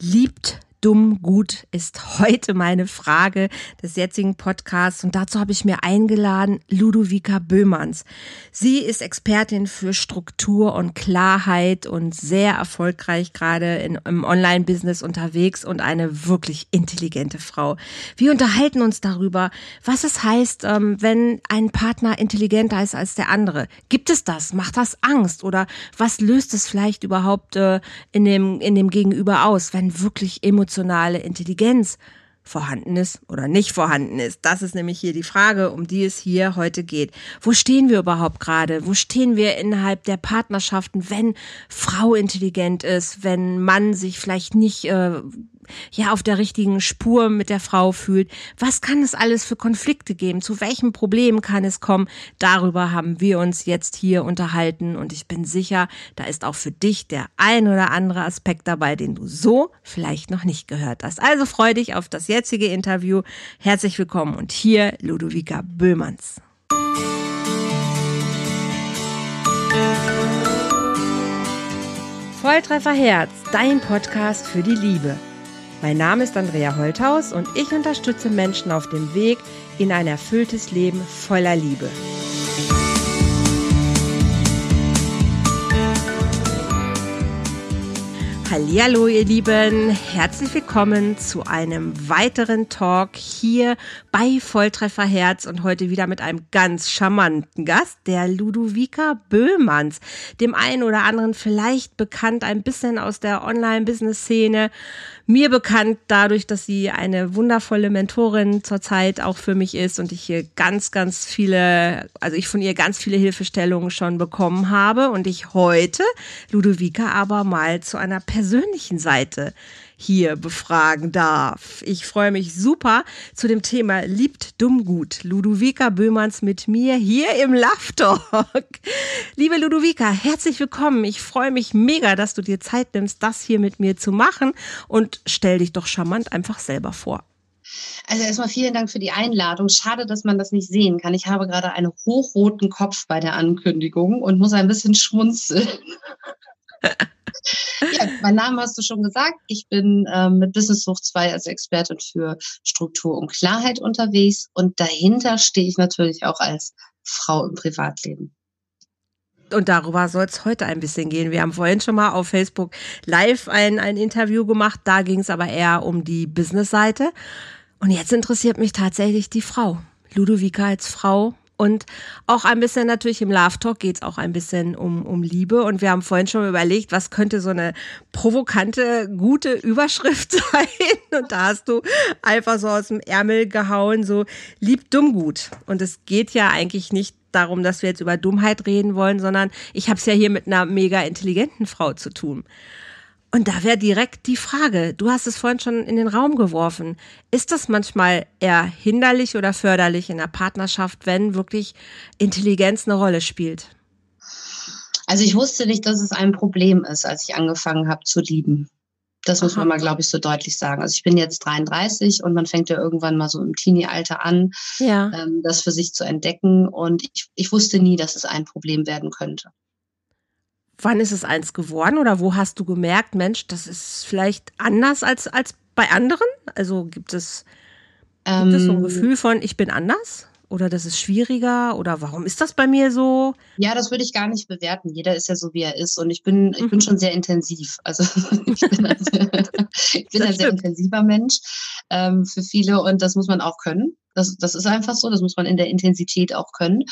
liebt dumm gut ist heute meine Frage des jetzigen Podcasts und dazu habe ich mir eingeladen Ludovica Böhmanns. Sie ist Expertin für Struktur und Klarheit und sehr erfolgreich gerade in, im Online-Business unterwegs und eine wirklich intelligente Frau. Wir unterhalten uns darüber, was es heißt, ähm, wenn ein Partner intelligenter ist als der andere. Gibt es das? Macht das Angst? Oder was löst es vielleicht überhaupt äh, in dem, in dem Gegenüber aus, wenn wirklich emotional emotionale Intelligenz vorhanden ist oder nicht vorhanden ist. Das ist nämlich hier die Frage, um die es hier heute geht. Wo stehen wir überhaupt gerade? Wo stehen wir innerhalb der Partnerschaften, wenn Frau intelligent ist, wenn Mann sich vielleicht nicht äh, ja auf der richtigen Spur mit der Frau fühlt. Was kann es alles für Konflikte geben? Zu welchen Problemen kann es kommen? Darüber haben wir uns jetzt hier unterhalten und ich bin sicher, da ist auch für dich der ein oder andere Aspekt dabei, den du so vielleicht noch nicht gehört hast. Also freu dich auf das jetzige Interview. Herzlich willkommen und hier Ludovica Böhmanns. Volltreffer Herz, dein Podcast für die Liebe. Mein Name ist Andrea Holthaus und ich unterstütze Menschen auf dem Weg in ein erfülltes Leben voller Liebe. Hallo ihr Lieben, herzlich willkommen zu einem weiteren Talk hier bei Volltreffer Herz und heute wieder mit einem ganz charmanten Gast, der Ludovica Böhmanns, dem einen oder anderen vielleicht bekannt ein bisschen aus der Online-Business-Szene, mir bekannt dadurch, dass sie eine wundervolle Mentorin zurzeit auch für mich ist und ich hier ganz, ganz viele, also ich von ihr ganz viele Hilfestellungen schon bekommen habe und ich heute Ludovica aber mal zu einer persönlichen Seite hier befragen darf. Ich freue mich super zu dem Thema Liebt dumm gut. Ludovica Böhmanns mit mir hier im Love Talk. Liebe Ludovica, herzlich willkommen. Ich freue mich mega, dass du dir Zeit nimmst, das hier mit mir zu machen und stell dich doch charmant einfach selber vor. Also erstmal vielen Dank für die Einladung. Schade, dass man das nicht sehen kann. Ich habe gerade einen hochroten Kopf bei der Ankündigung und muss ein bisschen schmunzeln. ja, mein Name hast du schon gesagt. Ich bin ähm, mit Business Hoch 2 als Expertin für Struktur und Klarheit unterwegs und dahinter stehe ich natürlich auch als Frau im Privatleben. Und darüber soll es heute ein bisschen gehen. Wir haben vorhin schon mal auf Facebook live ein, ein Interview gemacht. Da ging es aber eher um die Business-Seite. Und jetzt interessiert mich tatsächlich die Frau. Ludovica als Frau und auch ein bisschen natürlich im Love Talk geht es auch ein bisschen um, um Liebe. Und wir haben vorhin schon überlegt, was könnte so eine provokante, gute Überschrift sein. Und da hast du einfach so aus dem Ärmel gehauen, so lieb dumm gut. Und es geht ja eigentlich nicht darum, dass wir jetzt über Dummheit reden wollen, sondern ich habe es ja hier mit einer mega intelligenten Frau zu tun. Und da wäre direkt die Frage, du hast es vorhin schon in den Raum geworfen, ist das manchmal eher hinderlich oder förderlich in der Partnerschaft, wenn wirklich Intelligenz eine Rolle spielt? Also ich wusste nicht, dass es ein Problem ist, als ich angefangen habe zu lieben. Das muss man mal, glaube ich, so deutlich sagen. Also ich bin jetzt 33 und man fängt ja irgendwann mal so im Teenie-Alter an, ja. ähm, das für sich zu entdecken. Und ich, ich wusste nie, dass es ein Problem werden könnte. Wann ist es eins geworden oder wo hast du gemerkt, Mensch, das ist vielleicht anders als, als bei anderen? Also gibt es, ähm, gibt es so ein ähm. Gefühl von, ich bin anders? Oder das ist schwieriger? Oder warum ist das bei mir so? Ja, das würde ich gar nicht bewerten. Jeder ist ja so, wie er ist. Und ich bin, ich bin mhm. schon sehr intensiv. Also ich bin, ein, ich bin ein sehr intensiver Mensch ähm, für viele und das muss man auch können. Das, das ist einfach so. Das muss man in der Intensität auch können.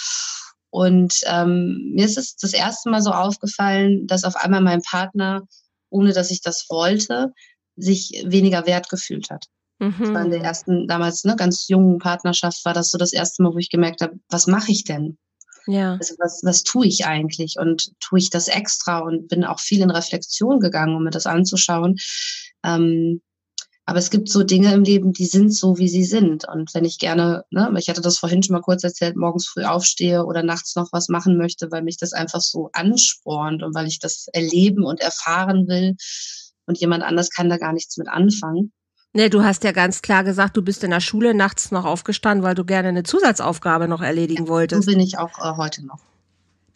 Und ähm, mir ist es das erste Mal so aufgefallen, dass auf einmal mein Partner, ohne dass ich das wollte, sich weniger wert gefühlt hat. Mhm. Das war in der ersten, damals ne, ganz jungen Partnerschaft, war das so das erste Mal, wo ich gemerkt habe, was mache ich denn? Ja. Also was, was tue ich eigentlich? Und tue ich das extra? Und bin auch viel in Reflexion gegangen, um mir das anzuschauen. Ähm, aber es gibt so Dinge im Leben, die sind so, wie sie sind. Und wenn ich gerne, ne, ich hatte das vorhin schon mal kurz erzählt, morgens früh aufstehe oder nachts noch was machen möchte, weil mich das einfach so anspornt und weil ich das erleben und erfahren will. Und jemand anders kann da gar nichts mit anfangen. Nee, du hast ja ganz klar gesagt, du bist in der Schule nachts noch aufgestanden, weil du gerne eine Zusatzaufgabe noch erledigen ja, wolltest. So bin ich auch äh, heute noch.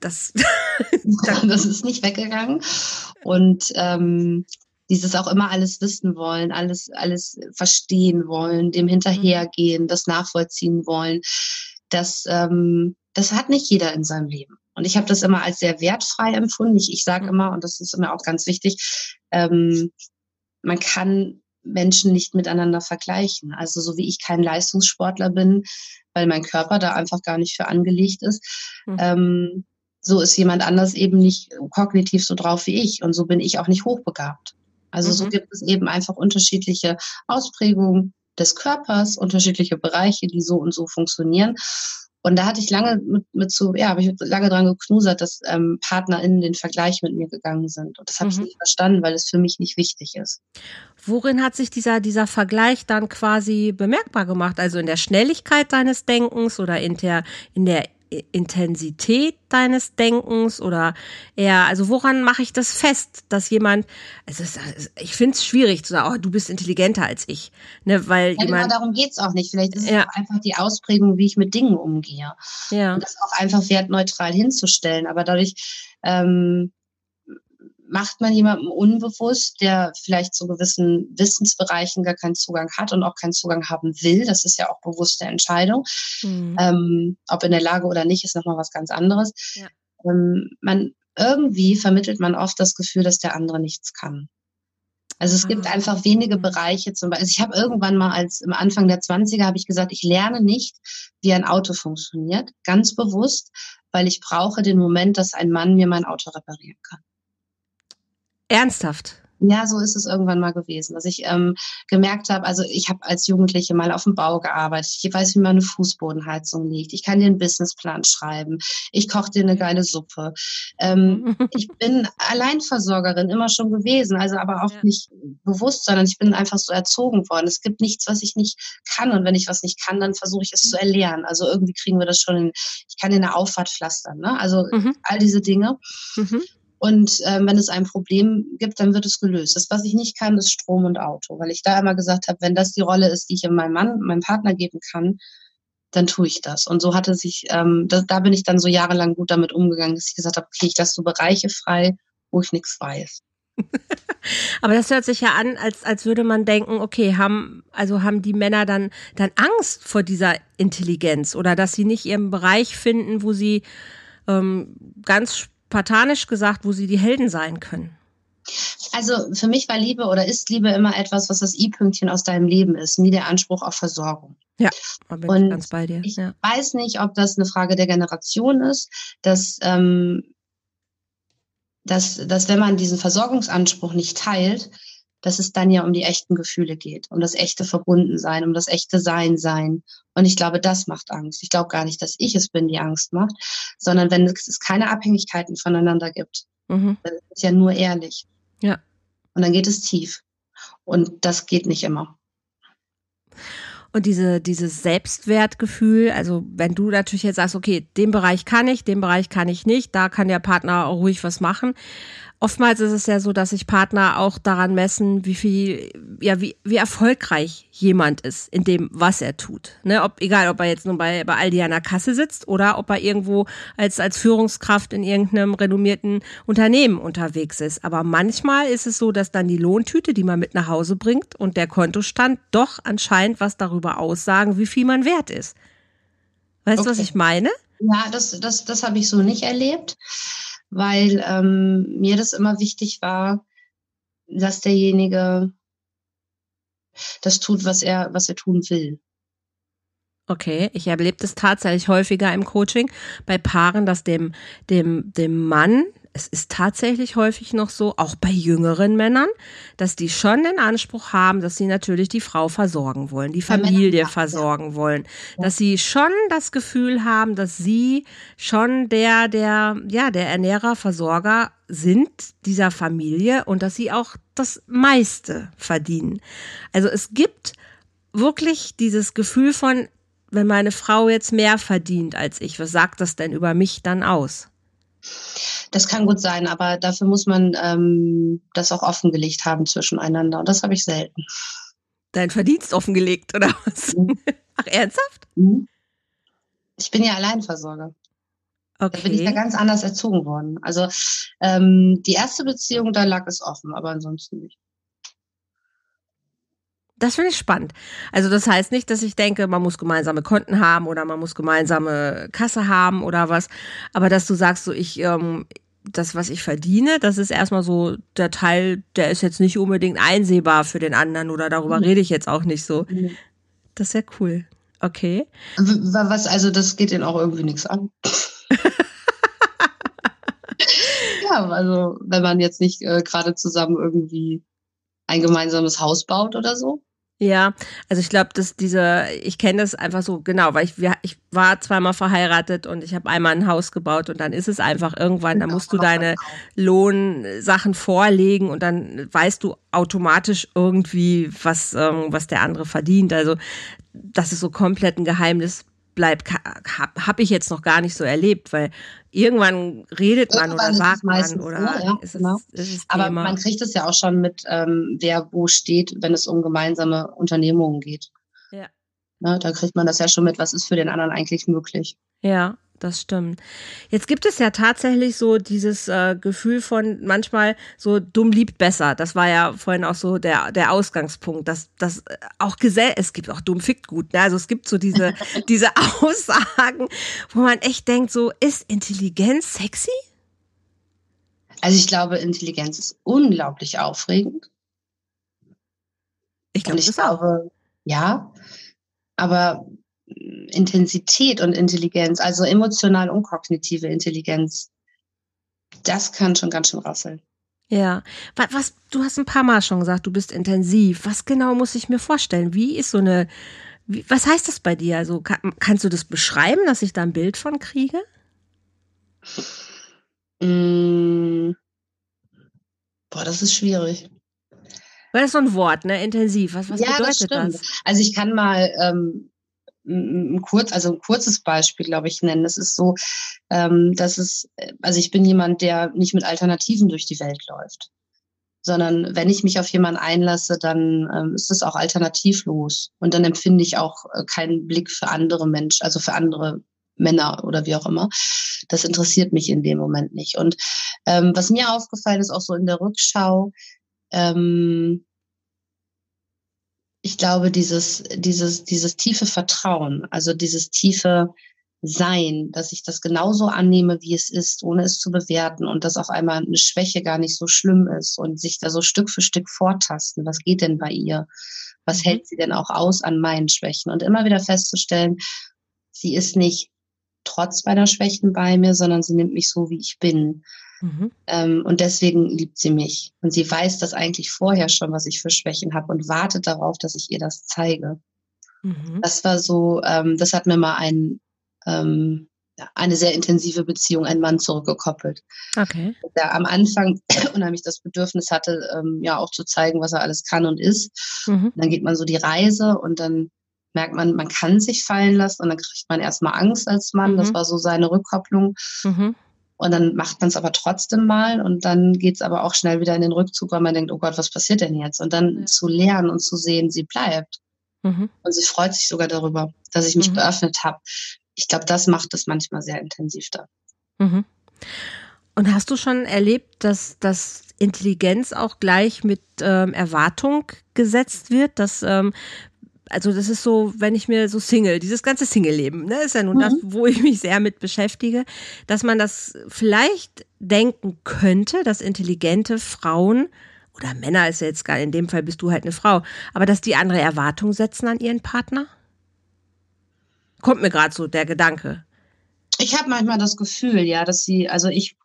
Das, das ist nicht weggegangen. Und ähm, dieses auch immer alles wissen wollen, alles, alles verstehen wollen, dem hinterhergehen, das nachvollziehen wollen, das, ähm, das hat nicht jeder in seinem Leben. Und ich habe das immer als sehr wertfrei empfunden. Ich, ich sage immer, und das ist immer auch ganz wichtig, ähm, man kann Menschen nicht miteinander vergleichen. Also so wie ich kein Leistungssportler bin, weil mein Körper da einfach gar nicht für angelegt ist, mhm. ähm, so ist jemand anders eben nicht kognitiv so drauf wie ich. Und so bin ich auch nicht hochbegabt. Also mhm. so gibt es eben einfach unterschiedliche Ausprägungen des Körpers, unterschiedliche Bereiche, die so und so funktionieren. Und da hatte ich lange mit, mit so, ja, habe ich lange dran geknusert, dass ähm, PartnerInnen den Vergleich mit mir gegangen sind. Und das habe mhm. ich nicht verstanden, weil es für mich nicht wichtig ist. Worin hat sich dieser, dieser Vergleich dann quasi bemerkbar gemacht? Also in der Schnelligkeit deines Denkens oder in der, in der Intensität deines Denkens oder eher, also woran mache ich das fest, dass jemand, also ich finde es schwierig zu sagen, oh, du bist intelligenter als ich, ne, weil ja, jemand, genau darum geht's auch nicht. Vielleicht ist ja. es einfach die Ausprägung, wie ich mit Dingen umgehe. Ja. Und das auch einfach wertneutral hinzustellen, aber dadurch ähm, macht man jemandem unbewusst, der vielleicht zu gewissen Wissensbereichen gar keinen Zugang hat und auch keinen Zugang haben will. Das ist ja auch bewusste Entscheidung. Mhm. Ähm, ob in der Lage oder nicht, ist nochmal was ganz anderes. Ja. Ähm, man, irgendwie vermittelt man oft das Gefühl, dass der andere nichts kann. Also es gibt ah. einfach wenige Bereiche zum Beispiel. Also ich habe irgendwann mal als im Anfang der 20er habe ich gesagt, ich lerne nicht, wie ein Auto funktioniert, ganz bewusst, weil ich brauche den Moment, dass ein Mann mir mein Auto reparieren kann. Ernsthaft? Ja, so ist es irgendwann mal gewesen, dass ich ähm, gemerkt habe, also ich habe als Jugendliche mal auf dem Bau gearbeitet, ich weiß, wie man eine Fußbodenheizung liegt, ich kann dir einen Businessplan schreiben, ich koche dir eine geile Suppe. Ähm, ich bin Alleinversorgerin immer schon gewesen, also aber auch ja. nicht bewusst, sondern ich bin einfach so erzogen worden. Es gibt nichts, was ich nicht kann und wenn ich was nicht kann, dann versuche ich es zu erlernen. Also irgendwie kriegen wir das schon in, ich kann in der Auffahrt pflastern, ne? also mhm. all diese Dinge. Mhm. Und ähm, wenn es ein Problem gibt, dann wird es gelöst. Das, was ich nicht kann, ist Strom und Auto, weil ich da immer gesagt habe, wenn das die Rolle ist, die ich meinem Mann, meinem Partner geben kann, dann tue ich das. Und so hatte sich, ähm, da, da bin ich dann so jahrelang gut damit umgegangen, dass ich gesagt habe, okay, ich lasse so Bereiche frei, wo ich nichts weiß. Aber das hört sich ja an, als, als würde man denken, okay, haben, also haben die Männer dann, dann Angst vor dieser Intelligenz oder dass sie nicht ihren Bereich finden, wo sie ähm, ganz spartanisch gesagt, wo sie die Helden sein können? Also für mich war Liebe oder ist Liebe immer etwas, was das I-Pünktchen aus deinem Leben ist, nie der Anspruch auf Versorgung. Ja, da bin Und ich ganz bei dir. Ich ja. weiß nicht, ob das eine Frage der Generation ist, dass, ähm, dass, dass wenn man diesen Versorgungsanspruch nicht teilt, dass es dann ja um die echten Gefühle geht, um das echte Verbundensein, um das echte Sein sein. Und ich glaube, das macht Angst. Ich glaube gar nicht, dass ich es bin, die Angst macht, sondern wenn es keine Abhängigkeiten voneinander gibt, mhm. dann ist es ja nur ehrlich. Ja. Und dann geht es tief. Und das geht nicht immer. Und diese, dieses Selbstwertgefühl, also wenn du natürlich jetzt sagst, okay, den Bereich kann ich, den Bereich kann ich nicht, da kann der Partner ruhig was machen. Oftmals ist es ja so, dass sich Partner auch daran messen, wie viel, ja, wie, wie erfolgreich jemand ist in dem, was er tut. Ne, ob, egal, ob er jetzt nur bei, bei Aldi an der Kasse sitzt oder ob er irgendwo als, als Führungskraft in irgendeinem renommierten Unternehmen unterwegs ist. Aber manchmal ist es so, dass dann die Lohntüte, die man mit nach Hause bringt und der Kontostand doch anscheinend was darüber aussagen, wie viel man wert ist. Weißt du, okay. was ich meine? Ja, das, das, das habe ich so nicht erlebt weil ähm, mir das immer wichtig war, dass derjenige das tut, was er, was er tun will. Okay, ich erlebe das tatsächlich häufiger im Coaching bei Paaren, dass dem, dem, dem Mann es ist tatsächlich häufig noch so, auch bei jüngeren Männern, dass die schon den Anspruch haben, dass sie natürlich die Frau versorgen wollen, die Familie versorgen wollen, dass sie schon das Gefühl haben, dass sie schon der, der, ja, der Ernährer, Versorger sind dieser Familie und dass sie auch das meiste verdienen. Also es gibt wirklich dieses Gefühl von, wenn meine Frau jetzt mehr verdient als ich, was sagt das denn über mich dann aus? Das kann gut sein, aber dafür muss man ähm, das auch offengelegt haben zwischeneinander. Und das habe ich selten. Dein Verdienst offengelegt, oder was? Mhm. Ach, ernsthaft? Mhm. Ich bin ja Alleinversorger. Okay. Da bin ich ja ganz anders erzogen worden. Also ähm, die erste Beziehung, da lag es offen, aber ansonsten nicht. Das finde ich spannend. Also das heißt nicht, dass ich denke, man muss gemeinsame Konten haben oder man muss gemeinsame Kasse haben oder was. Aber dass du sagst, so ich, ähm, das, was ich verdiene, das ist erstmal so der Teil, der ist jetzt nicht unbedingt einsehbar für den anderen oder darüber mhm. rede ich jetzt auch nicht so. Mhm. Das ist ja cool. Okay. Was, also das geht ihnen auch irgendwie nichts an. Ja, also wenn man jetzt nicht äh, gerade zusammen irgendwie ein gemeinsames Haus baut oder so. Ja, also ich glaube, dass diese, ich kenne das einfach so genau, weil ich, ich war zweimal verheiratet und ich habe einmal ein Haus gebaut und dann ist es einfach irgendwann, da musst du deine Lohnsachen vorlegen und dann weißt du automatisch irgendwie, was, ähm, was der andere verdient. Also das ist so komplett ein Geheimnis bleibt, habe hab ich jetzt noch gar nicht so erlebt, weil irgendwann redet man irgendwann oder sagt man oder so, ja, ist genau. es, ist es Aber man kriegt es ja auch schon mit, ähm, wer wo steht, wenn es um gemeinsame Unternehmungen geht. Ja. Ne, da kriegt man das ja schon mit, was ist für den anderen eigentlich möglich. Ja, das stimmt. Jetzt gibt es ja tatsächlich so dieses äh, Gefühl von manchmal so dumm liebt besser. Das war ja vorhin auch so der, der Ausgangspunkt, dass das äh, auch gesell, es gibt auch dumm fickt gut. Ne? Also es gibt so diese, diese Aussagen, wo man echt denkt, so ist Intelligenz sexy? Also ich glaube, Intelligenz ist unglaublich aufregend. Ich, glaub, ich glaube, ja. Aber Intensität und Intelligenz, also emotional und kognitive Intelligenz, das kann schon ganz schön rasseln. Ja, was, was, du hast ein paar Mal schon gesagt, du bist intensiv. Was genau muss ich mir vorstellen? Wie ist so eine, wie, was heißt das bei dir? Also kann, kannst du das beschreiben, dass ich da ein Bild von kriege? Mm. Boah, das ist schwierig. Weil das ist so ein Wort, ne? Intensiv. Was, was ja, bedeutet das, das? Also ich kann mal ähm, ein kurz, also ein kurzes Beispiel, glaube ich, nennen. Das ist so, ähm, dass es, also ich bin jemand, der nicht mit Alternativen durch die Welt läuft, sondern wenn ich mich auf jemanden einlasse, dann ähm, ist es auch alternativlos und dann empfinde ich auch äh, keinen Blick für andere Menschen, also für andere Männer oder wie auch immer. Das interessiert mich in dem Moment nicht. Und ähm, was mir aufgefallen ist, auch so in der Rückschau, ähm, ich glaube, dieses, dieses, dieses tiefe Vertrauen, also dieses tiefe Sein, dass ich das genauso annehme, wie es ist, ohne es zu bewerten und dass auch einmal eine Schwäche gar nicht so schlimm ist und sich da so Stück für Stück vortasten. Was geht denn bei ihr? Was mhm. hält sie denn auch aus an meinen Schwächen? Und immer wieder festzustellen, sie ist nicht trotz meiner Schwächen bei mir, sondern sie nimmt mich so, wie ich bin. Mhm. Ähm, und deswegen liebt sie mich. Und sie weiß das eigentlich vorher schon, was ich für Schwächen habe und wartet darauf, dass ich ihr das zeige. Mhm. Das war so, ähm, das hat mir mal ein, ähm, eine sehr intensive Beziehung, ein Mann zurückgekoppelt. Okay. Der am Anfang unheimlich das Bedürfnis hatte, ähm, ja auch zu zeigen, was er alles kann und ist. Mhm. Dann geht man so die Reise und dann merkt man, man kann sich fallen lassen und dann kriegt man erstmal Angst als Mann. Mhm. Das war so seine Rückkopplung. Mhm. Und dann macht man es aber trotzdem mal und dann geht es aber auch schnell wieder in den Rückzug, weil man denkt, oh Gott, was passiert denn jetzt? Und dann zu lernen und zu sehen, sie bleibt. Mhm. Und sie freut sich sogar darüber, dass ich mich mhm. geöffnet habe. Ich glaube, das macht es manchmal sehr intensiv da. Mhm. Und hast du schon erlebt, dass, dass Intelligenz auch gleich mit ähm, Erwartung gesetzt wird, dass ähm, also das ist so, wenn ich mir so Single, dieses ganze Single-Leben, ne, ist ja nun mhm. das, wo ich mich sehr mit beschäftige, dass man das vielleicht denken könnte, dass intelligente Frauen oder Männer ist ja jetzt gar, in dem Fall bist du halt eine Frau, aber dass die andere Erwartungen setzen an ihren Partner? Kommt mir gerade so der Gedanke. Ich habe manchmal das Gefühl, ja, dass sie, also ich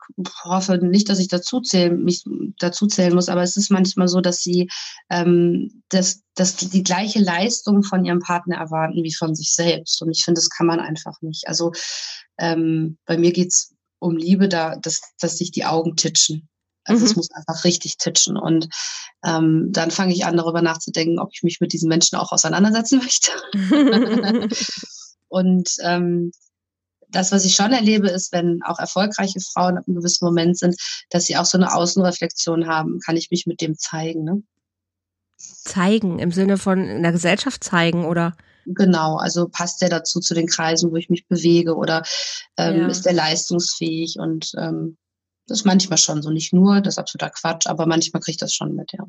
hoffe nicht, dass ich dazu zählen, mich dazu zählen muss, aber es ist manchmal so, dass sie ähm, dass, dass die gleiche Leistung von ihrem Partner erwarten wie von sich selbst. Und ich finde, das kann man einfach nicht. Also ähm, bei mir geht's um Liebe, da, dass, dass sich die Augen titschen. Also mhm. es muss einfach richtig titschen. Und ähm, dann fange ich an, darüber nachzudenken, ob ich mich mit diesen Menschen auch auseinandersetzen möchte. und ähm, das, was ich schon erlebe, ist, wenn auch erfolgreiche Frauen ab einem gewissen Moment sind, dass sie auch so eine Außenreflexion haben, kann ich mich mit dem zeigen. Ne? Zeigen, im Sinne von in der Gesellschaft zeigen, oder? Genau, also passt der dazu zu den Kreisen, wo ich mich bewege oder ähm, ja. ist der leistungsfähig und ähm, das ist manchmal schon so, nicht nur, das ist absoluter Quatsch, aber manchmal kriege ich das schon mit, ja.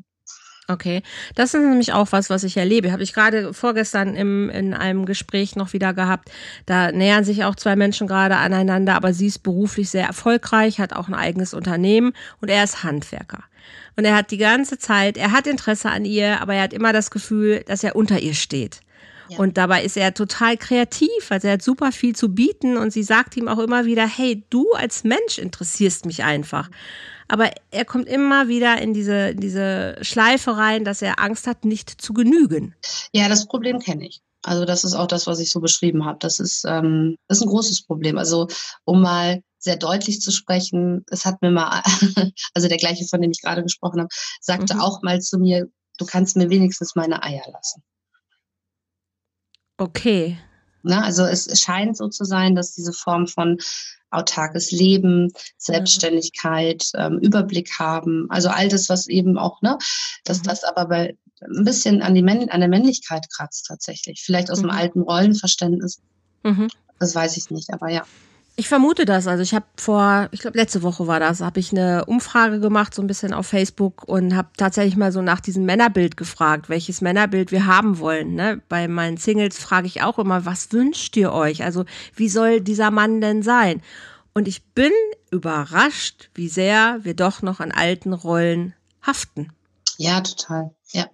Okay, das ist nämlich auch was, was ich erlebe. Habe ich gerade vorgestern im, in einem Gespräch noch wieder gehabt. Da nähern sich auch zwei Menschen gerade aneinander, aber sie ist beruflich sehr erfolgreich, hat auch ein eigenes Unternehmen und er ist Handwerker. Und er hat die ganze Zeit, er hat Interesse an ihr, aber er hat immer das Gefühl, dass er unter ihr steht. Ja. Und dabei ist er total kreativ, also er hat super viel zu bieten und sie sagt ihm auch immer wieder, hey, du als Mensch interessierst mich einfach. Aber er kommt immer wieder in diese, in diese Schleife rein, dass er Angst hat, nicht zu genügen. Ja, das Problem kenne ich. Also das ist auch das, was ich so beschrieben habe. Das ist, ähm, das ist ein großes Problem. Also um mal sehr deutlich zu sprechen, es hat mir mal, also der gleiche, von dem ich gerade gesprochen habe, sagte mhm. auch mal zu mir, du kannst mir wenigstens meine Eier lassen. Okay. Na, also es scheint so zu sein, dass diese Form von autarkes Leben, Selbstständigkeit, ähm, Überblick haben. Also all das, was eben auch, ne, dass mhm. das aber bei ein bisschen an, die Männ an der Männlichkeit kratzt tatsächlich. Vielleicht aus mhm. dem alten Rollenverständnis. Mhm. Das weiß ich nicht, aber ja. Ich vermute das. Also ich habe vor, ich glaube letzte Woche war das, habe ich eine Umfrage gemacht, so ein bisschen auf Facebook und habe tatsächlich mal so nach diesem Männerbild gefragt, welches Männerbild wir haben wollen. Ne? Bei meinen Singles frage ich auch immer, was wünscht ihr euch? Also wie soll dieser Mann denn sein? Und ich bin überrascht, wie sehr wir doch noch an alten Rollen haften. Ja, total. Ja.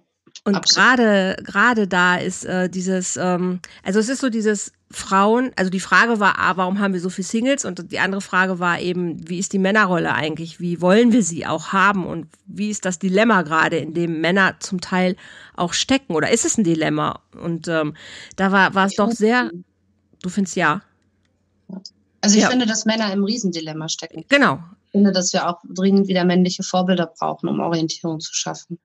Und gerade gerade da ist äh, dieses, ähm, also es ist so dieses Frauen, also die Frage war, ah, warum haben wir so viele Singles? Und die andere Frage war eben, wie ist die Männerrolle eigentlich? Wie wollen wir sie auch haben? Und wie ist das Dilemma gerade, in dem Männer zum Teil auch stecken? Oder ist es ein Dilemma? Und ähm, da war, war es doch sehr, du findest ja. Also ich ja. finde, dass Männer im Riesendilemma stecken. Genau. Ich finde, dass wir auch dringend wieder männliche Vorbilder brauchen, um Orientierung zu schaffen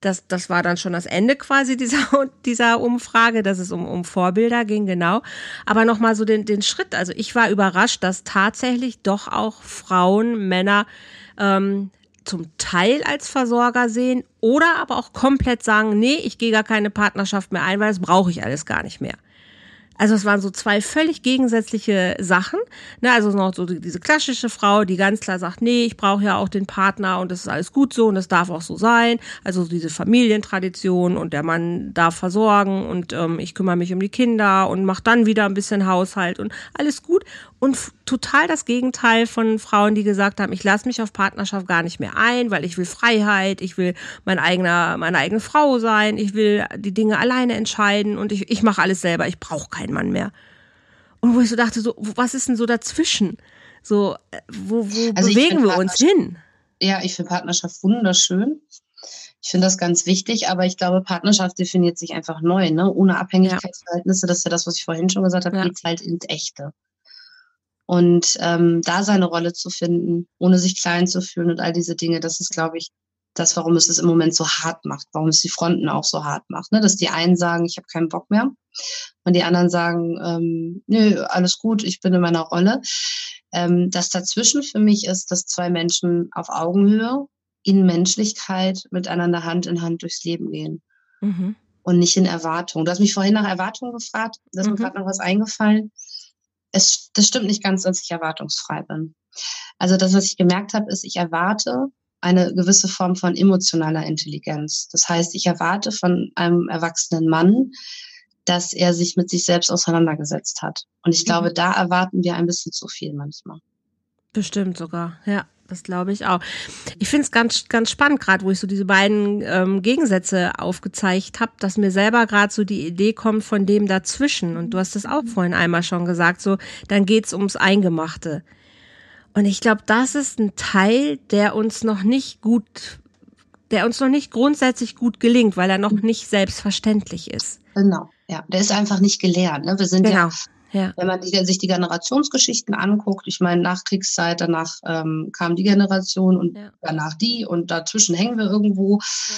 das, das war dann schon das Ende quasi dieser, dieser Umfrage, dass es um, um Vorbilder ging, genau. Aber nochmal so den, den Schritt. Also ich war überrascht, dass tatsächlich doch auch Frauen, Männer ähm, zum Teil als Versorger sehen oder aber auch komplett sagen, nee, ich gehe gar keine Partnerschaft mehr ein, weil das brauche ich alles gar nicht mehr. Also es waren so zwei völlig gegensätzliche Sachen. Ne, also noch so diese klassische Frau, die ganz klar sagt, nee, ich brauche ja auch den Partner und das ist alles gut so und das darf auch so sein. Also diese Familientradition und der Mann darf versorgen und ähm, ich kümmere mich um die Kinder und mache dann wieder ein bisschen Haushalt und alles gut. Und total das Gegenteil von Frauen, die gesagt haben, ich lasse mich auf Partnerschaft gar nicht mehr ein, weil ich will Freiheit, ich will mein eigener, meine eigene Frau sein, ich will die Dinge alleine entscheiden und ich, ich mache alles selber, ich brauche keinen Mann mehr. Und wo ich so dachte, so, was ist denn so dazwischen? So, äh, wo, wo also bewegen wir uns hin? Ja, ich finde Partnerschaft wunderschön. Ich finde das ganz wichtig, aber ich glaube, Partnerschaft definiert sich einfach neu, ne? Ohne Abhängigkeitsverhältnisse, das ist ja das, was ich vorhin schon gesagt habe, ja. geht's halt ins Echte. Und ähm, da seine Rolle zu finden, ohne sich klein zu fühlen und all diese Dinge, das ist, glaube ich, das, warum es es im Moment so hart macht, warum es die Fronten auch so hart macht. Ne? Dass die einen sagen, ich habe keinen Bock mehr und die anderen sagen, ähm, nö, alles gut, ich bin in meiner Rolle. Ähm, das dazwischen für mich ist, dass zwei Menschen auf Augenhöhe in Menschlichkeit miteinander Hand in Hand durchs Leben gehen. Mhm. Und nicht in Erwartung. Du hast mich vorhin nach Erwartungen gefragt, da ist mhm. mir gerade noch was eingefallen es, das stimmt nicht ganz, dass ich erwartungsfrei bin. Also das, was ich gemerkt habe, ist, ich erwarte eine gewisse Form von emotionaler Intelligenz. Das heißt, ich erwarte von einem erwachsenen Mann, dass er sich mit sich selbst auseinandergesetzt hat. Und ich glaube, mhm. da erwarten wir ein bisschen zu viel manchmal. Bestimmt sogar, ja. Das glaube ich auch. Ich finde es ganz, ganz spannend, gerade wo ich so diese beiden ähm, Gegensätze aufgezeigt habe, dass mir selber gerade so die Idee kommt von dem dazwischen. Und du hast es auch vorhin einmal schon gesagt, so, dann geht's ums Eingemachte. Und ich glaube, das ist ein Teil, der uns noch nicht gut, der uns noch nicht grundsätzlich gut gelingt, weil er noch nicht selbstverständlich ist. Genau, ja. Der ist einfach nicht gelernt. Ne? Wir sind genau. ja ja. Wenn man die, sich die Generationsgeschichten anguckt, ich meine, Nachkriegszeit, danach ähm, kam die Generation und ja. danach die und dazwischen hängen wir irgendwo. Ja.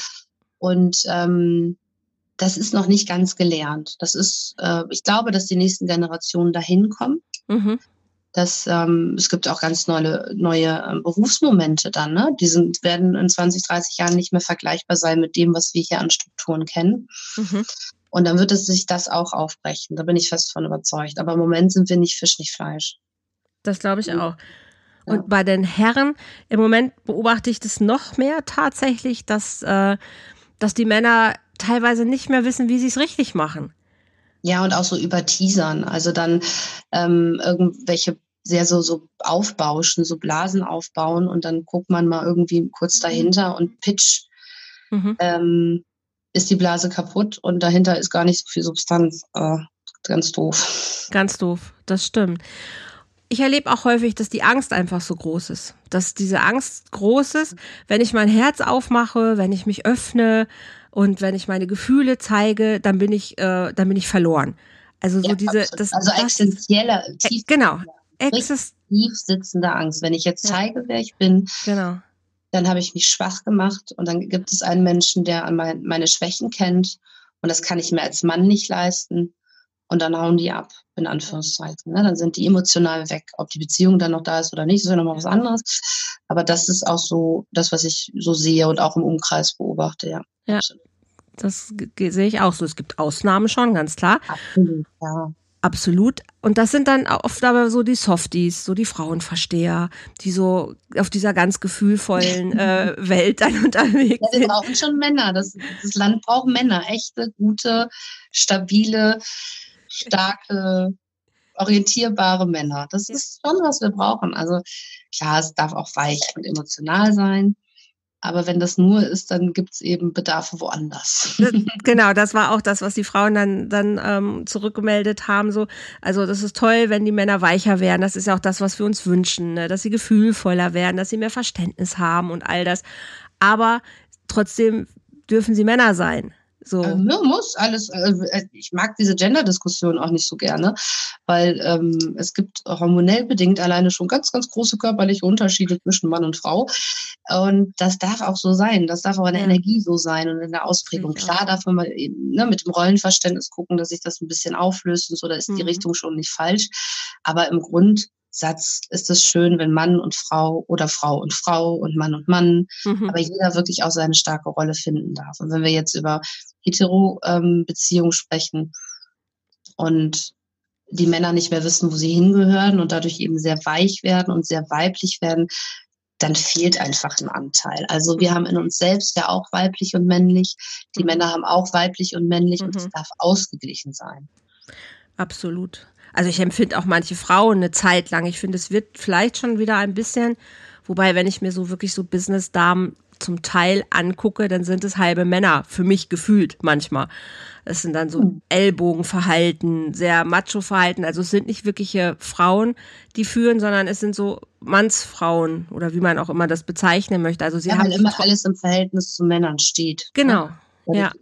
Und ähm, das ist noch nicht ganz gelernt. Das ist, äh, ich glaube, dass die nächsten Generationen dahin kommen. Mhm. Das, ähm, es gibt auch ganz neue, neue ähm, Berufsmomente dann, ne? Die sind, werden in 20, 30 Jahren nicht mehr vergleichbar sein mit dem, was wir hier an Strukturen kennen. Mhm. Und dann wird es sich das auch aufbrechen. Da bin ich fest von überzeugt. Aber im Moment sind wir nicht Fisch, nicht Fleisch. Das glaube ich auch. Und ja. bei den Herren, im Moment beobachte ich das noch mehr tatsächlich, dass, äh, dass die Männer teilweise nicht mehr wissen, wie sie es richtig machen. Ja, und auch so über Teasern. Also dann ähm, irgendwelche sehr so, so aufbauschen, so Blasen aufbauen und dann guckt man mal irgendwie kurz dahinter und pitch. Mhm. Ähm, ist die Blase kaputt und dahinter ist gar nicht so viel Substanz. Äh, ganz doof. Ganz doof, das stimmt. Ich erlebe auch häufig, dass die Angst einfach so groß ist. Dass diese Angst groß ist, wenn ich mein Herz aufmache, wenn ich mich öffne und wenn ich meine Gefühle zeige, dann bin ich, äh, dann bin ich verloren. Also so ja, diese, das, also existenzieller, äh, tief, genau, Exist tief sitzende Angst. Wenn ich jetzt zeige, wer ich bin, genau. Dann habe ich mich schwach gemacht und dann gibt es einen Menschen, der mein, meine Schwächen kennt und das kann ich mir als Mann nicht leisten und dann hauen die ab, in Anführungszeichen. Ne? Dann sind die emotional weg. Ob die Beziehung dann noch da ist oder nicht, ist ja nochmal was anderes. Aber das ist auch so das, was ich so sehe und auch im Umkreis beobachte, ja. Ja, das sehe ich auch so. Es gibt Ausnahmen schon, ganz klar. Absolut, ja. Absolut. Und das sind dann oft aber so die Softies, so die Frauenversteher, die so auf dieser ganz gefühlvollen äh, Welt dann unterwegs sind. Ja, wir brauchen schon Männer. Das, das Land braucht Männer. Echte, gute, stabile, starke, orientierbare Männer. Das ist schon, was wir brauchen. Also klar, es darf auch weich und emotional sein. Aber wenn das nur ist, dann gibt es eben Bedarfe woanders. genau, das war auch das, was die Frauen dann, dann ähm, zurückgemeldet haben. So, also das ist toll, wenn die Männer weicher werden. Das ist ja auch das, was wir uns wünschen, ne? dass sie gefühlvoller werden, dass sie mehr Verständnis haben und all das. Aber trotzdem dürfen sie Männer sein. So. Also, ne, muss alles. Also, äh, ich mag diese Gender-Diskussion auch nicht so gerne, weil ähm, es gibt hormonell bedingt alleine schon ganz, ganz große körperliche Unterschiede zwischen Mann und Frau. Und das darf auch so sein. Das darf auch in der ja. Energie so sein und in der Ausprägung. Ja. Klar darf man mal eben, ne, mit dem Rollenverständnis gucken, dass sich das ein bisschen auflöst und so, da ist mhm. die Richtung schon nicht falsch. Aber im Grund Satz ist es schön, wenn Mann und Frau oder Frau und Frau und Mann und Mann, mhm. aber jeder wirklich auch seine starke Rolle finden darf. Und wenn wir jetzt über Hetero-Beziehungen sprechen und die Männer nicht mehr wissen, wo sie hingehören und dadurch eben sehr weich werden und sehr weiblich werden, dann fehlt einfach ein Anteil. Also wir haben in uns selbst ja auch weiblich und männlich. Die mhm. Männer haben auch weiblich und männlich mhm. und es darf ausgeglichen sein. Absolut. Also ich empfinde auch manche Frauen eine Zeit lang. Ich finde, es wird vielleicht schon wieder ein bisschen, wobei, wenn ich mir so wirklich so Business-Damen zum Teil angucke, dann sind es halbe Männer, für mich gefühlt manchmal. Das sind dann so hm. Ellbogenverhalten, sehr Macho-Verhalten. Also es sind nicht wirkliche Frauen, die führen, sondern es sind so Mannsfrauen oder wie man auch immer das bezeichnen möchte. Also sie ja, haben immer alles im Verhältnis zu Männern steht. Ne? Genau. Ja. Ja.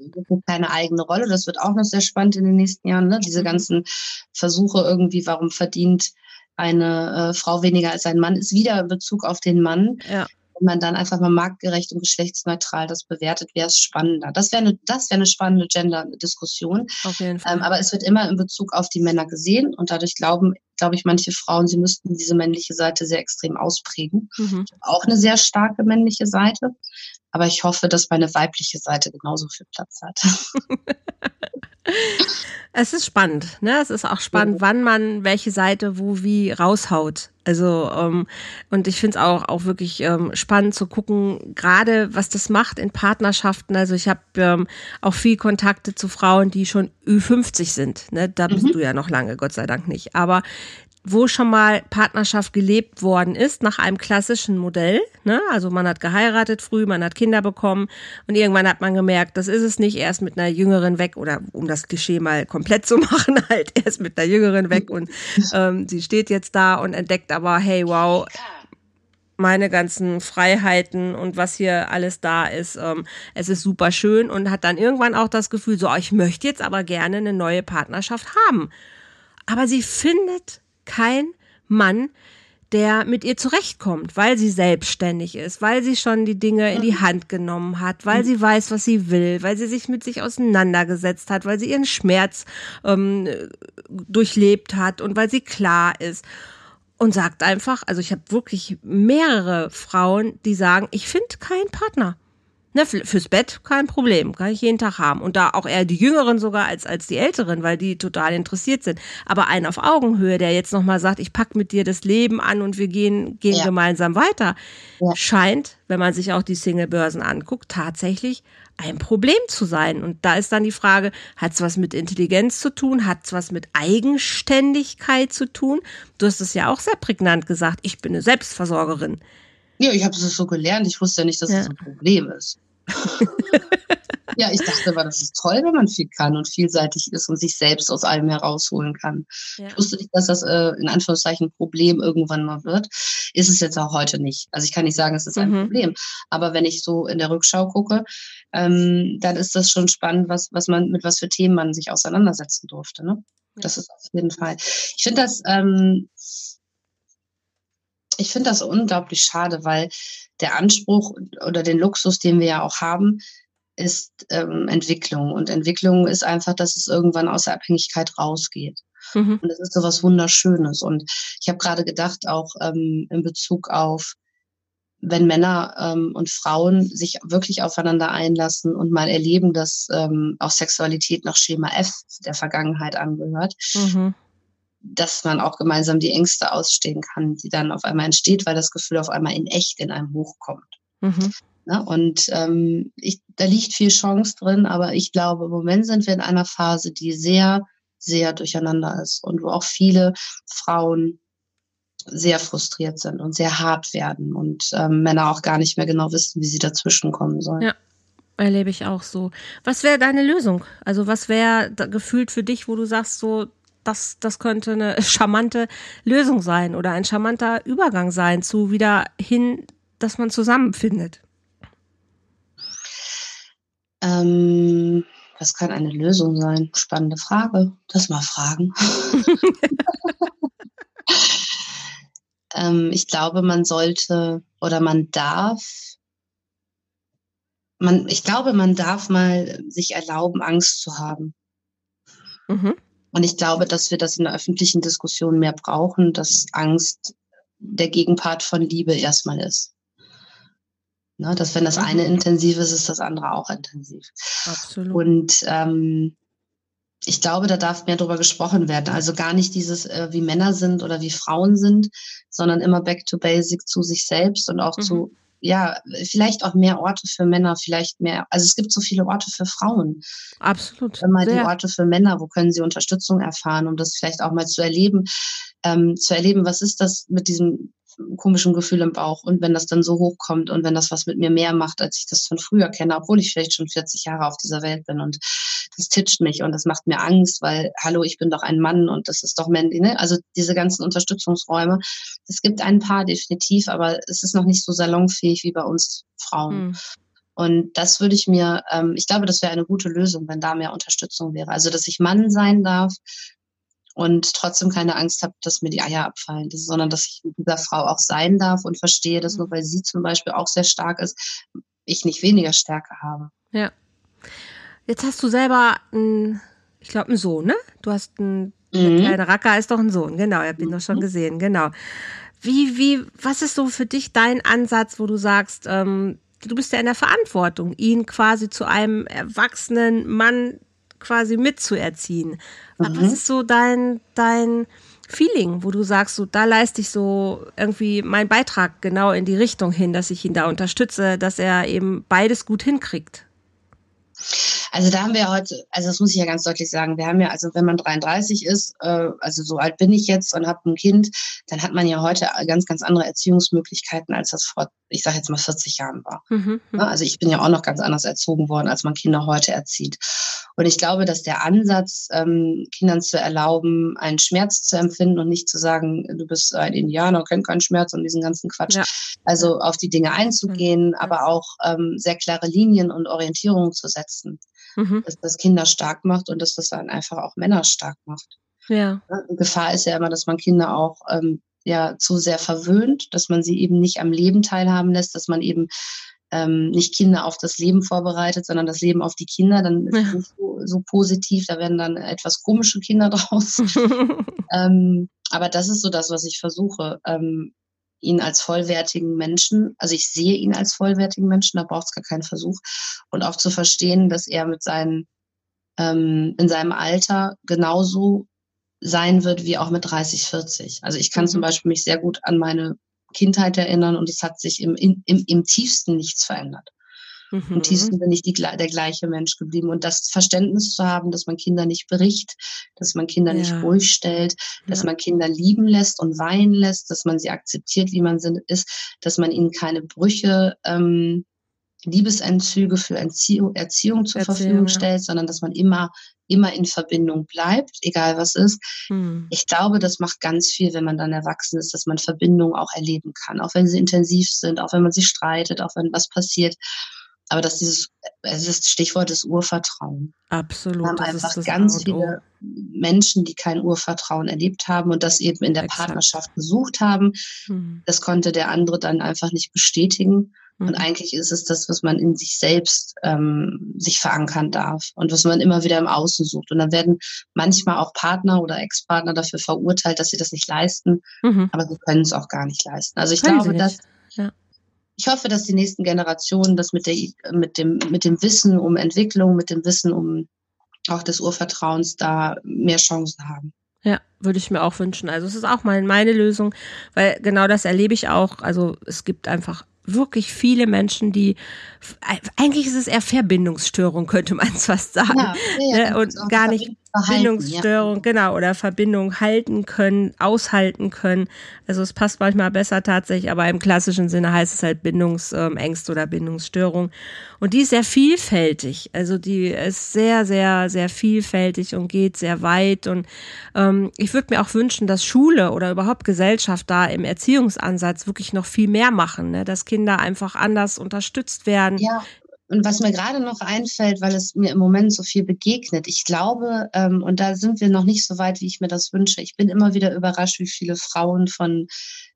keine eigene Rolle. Das wird auch noch sehr spannend in den nächsten Jahren. Ne? Diese mhm. ganzen Versuche irgendwie, warum verdient eine äh, Frau weniger als ein Mann, ist wieder in Bezug auf den Mann. Ja. Wenn man dann einfach mal marktgerecht und geschlechtsneutral das bewertet, wäre es spannender. Das wäre eine, das wäre eine spannende Gender-Diskussion. Auf jeden Fall. Ähm, aber es wird immer in Bezug auf die Männer gesehen und dadurch glauben, glaube ich, manche Frauen, sie müssten diese männliche Seite sehr extrem ausprägen. Mhm. Auch eine sehr starke männliche Seite. Aber ich hoffe, dass meine weibliche Seite genauso viel Platz hat. es ist spannend, ne? Es ist auch spannend, ja. wann man welche Seite wo wie raushaut. Also ähm, und ich finde es auch auch wirklich ähm, spannend zu gucken, gerade was das macht in Partnerschaften. Also ich habe ähm, auch viel Kontakte zu Frauen, die schon Ü50 sind. Ne? Da bist mhm. du ja noch lange, Gott sei Dank nicht. Aber wo schon mal Partnerschaft gelebt worden ist, nach einem klassischen Modell. Ne? Also man hat geheiratet früh, man hat Kinder bekommen und irgendwann hat man gemerkt, das ist es nicht, erst mit einer Jüngeren weg oder um das Klischee mal komplett zu machen, halt erst mit einer Jüngeren weg und ähm, sie steht jetzt da und entdeckt aber, hey, wow, meine ganzen Freiheiten und was hier alles da ist. Ähm, es ist super schön und hat dann irgendwann auch das Gefühl, so, ich möchte jetzt aber gerne eine neue Partnerschaft haben. Aber sie findet kein Mann, der mit ihr zurechtkommt, weil sie selbstständig ist, weil sie schon die Dinge in die mhm. Hand genommen hat, weil sie weiß, was sie will, weil sie sich mit sich auseinandergesetzt hat, weil sie ihren Schmerz ähm, durchlebt hat und weil sie klar ist und sagt einfach, also ich habe wirklich mehrere Frauen, die sagen, ich finde keinen Partner. Ne, fürs Bett kein Problem, kann ich jeden Tag haben. Und da auch eher die Jüngeren sogar als, als die Älteren, weil die total interessiert sind. Aber einen auf Augenhöhe, der jetzt nochmal sagt, ich pack mit dir das Leben an und wir gehen, gehen ja. gemeinsam weiter, ja. scheint, wenn man sich auch die Single-Börsen anguckt, tatsächlich ein Problem zu sein. Und da ist dann die Frage, hat es was mit Intelligenz zu tun? Hat es was mit Eigenständigkeit zu tun? Du hast es ja auch sehr prägnant gesagt, ich bin eine Selbstversorgerin. Ja, ich habe es so gelernt. Ich wusste ja nicht, dass es ja. das ein Problem ist. ja, ich dachte aber, das ist toll, wenn man viel kann und vielseitig ist und sich selbst aus allem herausholen kann. Ja. Ich wusste nicht, dass das äh, in Anführungszeichen ein Problem irgendwann mal wird. Ist es jetzt auch heute nicht. Also ich kann nicht sagen, es ist ein mhm. Problem. Aber wenn ich so in der Rückschau gucke, ähm, dann ist das schon spannend, was, was man, mit was für Themen man sich auseinandersetzen durfte. Ne? Ja. Das ist auf jeden Fall. Ich finde das, ähm, ich finde das unglaublich schade, weil der Anspruch oder den Luxus, den wir ja auch haben, ist ähm, Entwicklung. Und Entwicklung ist einfach, dass es irgendwann aus der Abhängigkeit rausgeht. Mhm. Und das ist so was Wunderschönes. Und ich habe gerade gedacht, auch ähm, in Bezug auf, wenn Männer ähm, und Frauen sich wirklich aufeinander einlassen und mal erleben, dass ähm, auch Sexualität nach Schema F der Vergangenheit angehört, mhm dass man auch gemeinsam die Ängste ausstehen kann, die dann auf einmal entsteht, weil das Gefühl auf einmal in echt in einem hochkommt. Mhm. Ne? Und ähm, ich, da liegt viel Chance drin, aber ich glaube, im Moment sind wir in einer Phase, die sehr, sehr durcheinander ist und wo auch viele Frauen sehr frustriert sind und sehr hart werden und ähm, Männer auch gar nicht mehr genau wissen, wie sie dazwischen kommen sollen. Ja, erlebe ich auch so. Was wäre deine Lösung? Also was wäre gefühlt für dich, wo du sagst, so das, das könnte eine charmante Lösung sein oder ein charmanter Übergang sein zu wieder hin, dass man zusammenfindet. Ähm, was kann eine Lösung sein? Spannende Frage. Das mal fragen. ähm, ich glaube, man sollte oder man darf, man, ich glaube, man darf mal sich erlauben, Angst zu haben. Mhm. Und ich glaube, dass wir das in der öffentlichen Diskussion mehr brauchen, dass Angst der Gegenpart von Liebe erstmal ist. Ne, dass wenn das eine intensiv ist, ist das andere auch intensiv. Absolut. Und ähm, ich glaube, da darf mehr darüber gesprochen werden. Also gar nicht dieses, äh, wie Männer sind oder wie Frauen sind, sondern immer back to basic zu sich selbst und auch mhm. zu, ja, vielleicht auch mehr Orte für Männer, vielleicht mehr, also es gibt so viele Orte für Frauen. Absolut. Immer die Orte für Männer, wo können sie Unterstützung erfahren, um das vielleicht auch mal zu erleben, ähm, zu erleben, was ist das mit diesem komischen Gefühl im Bauch. Und wenn das dann so hochkommt und wenn das was mit mir mehr macht, als ich das von früher kenne, obwohl ich vielleicht schon 40 Jahre auf dieser Welt bin und das titscht mich und das macht mir Angst, weil, hallo, ich bin doch ein Mann und das ist doch männlich, ne? Also diese ganzen Unterstützungsräume. Es gibt ein paar definitiv, aber es ist noch nicht so salonfähig wie bei uns Frauen. Mhm. Und das würde ich mir, ähm, ich glaube, das wäre eine gute Lösung, wenn da mehr Unterstützung wäre. Also, dass ich Mann sein darf, und trotzdem keine Angst habe, dass mir die Eier abfallen, sondern dass ich mit dieser Frau auch sein darf und verstehe, dass nur weil sie zum Beispiel auch sehr stark ist, ich nicht weniger Stärke habe. Ja. Jetzt hast du selber, einen, ich glaube, einen Sohn, ne? Du hast einen, mhm. der Raka ist doch ein Sohn, genau, ich habe ihn mhm. doch schon gesehen, genau. Wie, wie, was ist so für dich dein Ansatz, wo du sagst, ähm, du bist ja in der Verantwortung, ihn quasi zu einem erwachsenen Mann quasi mitzuerziehen. Mhm. Was ist so dein, dein Feeling, wo du sagst, so, da leiste ich so irgendwie meinen Beitrag genau in die Richtung hin, dass ich ihn da unterstütze, dass er eben beides gut hinkriegt? Also da haben wir heute, also das muss ich ja ganz deutlich sagen, wir haben ja, also wenn man 33 ist, äh, also so alt bin ich jetzt und habe ein Kind, dann hat man ja heute ganz, ganz andere Erziehungsmöglichkeiten, als das vor, ich sage jetzt mal 40 Jahren war. Mhm, mhm. Also ich bin ja auch noch ganz anders erzogen worden, als man Kinder heute erzieht. Und ich glaube, dass der Ansatz, ähm, Kindern zu erlauben, einen Schmerz zu empfinden und nicht zu sagen, du bist ein Indianer, kennt keinen Schmerz und diesen ganzen Quatsch. Ja. Also auf die Dinge einzugehen, mhm. aber auch ähm, sehr klare Linien und Orientierungen zu setzen mhm. dass das Kinder stark macht und dass das dann einfach auch Männer stark macht. Ja. Gefahr ist ja immer, dass man Kinder auch ähm, ja zu sehr verwöhnt, dass man sie eben nicht am Leben teilhaben lässt, dass man eben ähm, nicht Kinder auf das Leben vorbereitet, sondern das Leben auf die Kinder, dann ist es nicht so, so, positiv, da werden dann etwas komische Kinder draus. ähm, aber das ist so das, was ich versuche, ähm, ihn als vollwertigen Menschen, also ich sehe ihn als vollwertigen Menschen, da braucht es gar keinen Versuch. Und auch zu verstehen, dass er mit seinen, ähm, in seinem Alter genauso sein wird wie auch mit 30, 40. Also ich kann mhm. zum Beispiel mich sehr gut an meine Kindheit erinnern und es hat sich im, im, im tiefsten nichts verändert. Mhm. Im tiefsten bin ich die, der gleiche Mensch geblieben. Und das Verständnis zu haben, dass man Kinder nicht bricht, dass man Kinder ja. nicht ruhig stellt, dass ja. man Kinder lieben lässt und weinen lässt, dass man sie akzeptiert, wie man ist, dass man ihnen keine Brüche ähm, Liebesentzüge für Erziehung, Erziehung zur Erziehung, Verfügung stellt, sondern dass man immer, immer in Verbindung bleibt, egal was ist. Hm. Ich glaube, das macht ganz viel, wenn man dann erwachsen ist, dass man Verbindungen auch erleben kann, auch wenn sie intensiv sind, auch wenn man sich streitet, auch wenn was passiert. Aber dass dieses, es ist Stichwort des Urvertrauen. Absolut. Wir haben einfach ganz viele Menschen, die kein Urvertrauen erlebt haben und das eben in der Exakt. Partnerschaft gesucht haben. Hm. Das konnte der andere dann einfach nicht bestätigen. Und mhm. eigentlich ist es das, was man in sich selbst ähm, sich verankern darf und was man immer wieder im Außen sucht. Und dann werden manchmal auch Partner oder Ex-Partner dafür verurteilt, dass sie das nicht leisten, mhm. aber sie können es auch gar nicht leisten. Also ich können glaube, dass ja. ich hoffe, dass die nächsten Generationen das mit der mit dem mit dem Wissen um Entwicklung, mit dem Wissen um auch des Urvertrauens da mehr Chancen haben. Ja, würde ich mir auch wünschen. Also es ist auch mal meine Lösung, weil genau das erlebe ich auch. Also es gibt einfach wirklich viele Menschen, die eigentlich ist es eher Verbindungsstörung, könnte man es fast sagen. Ja, ja, ne? und gar nicht Bindungsstörung, ja. genau, oder Verbindung halten können, aushalten können. Also es passt manchmal besser tatsächlich, aber im klassischen Sinne heißt es halt Bindungsängste oder Bindungsstörung. Und die ist sehr vielfältig. Also die ist sehr, sehr, sehr vielfältig und geht sehr weit. Und ähm, ich würde mir auch wünschen, dass Schule oder überhaupt Gesellschaft da im Erziehungsansatz wirklich noch viel mehr machen, ne? dass Kinder einfach anders unterstützt werden. Ja. Und was mir gerade noch einfällt, weil es mir im Moment so viel begegnet, ich glaube, ähm, und da sind wir noch nicht so weit, wie ich mir das wünsche. Ich bin immer wieder überrascht, wie viele Frauen von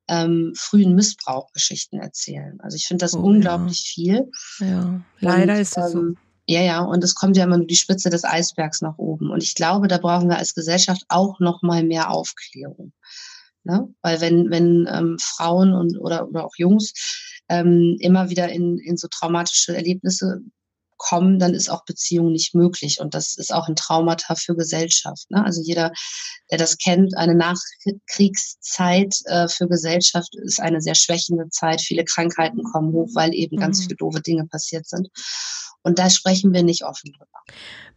ähm, frühen Missbrauchgeschichten erzählen. Also ich finde das oh, unglaublich ja. viel. Ja, leider und, ist ähm, so. Ja, ja, und es kommt ja immer nur die Spitze des Eisbergs nach oben. Und ich glaube, da brauchen wir als Gesellschaft auch noch mal mehr Aufklärung. Ne? Weil wenn, wenn ähm, Frauen und oder, oder auch Jungs ähm, immer wieder in, in so traumatische Erlebnisse kommen, dann ist auch Beziehung nicht möglich. Und das ist auch ein Traumata für Gesellschaft. Ne? Also jeder, der das kennt, eine Nachkriegszeit äh, für Gesellschaft ist eine sehr schwächende Zeit. Viele Krankheiten kommen hoch, weil eben mhm. ganz viele doofe Dinge passiert sind. Und da sprechen wir nicht offen drüber.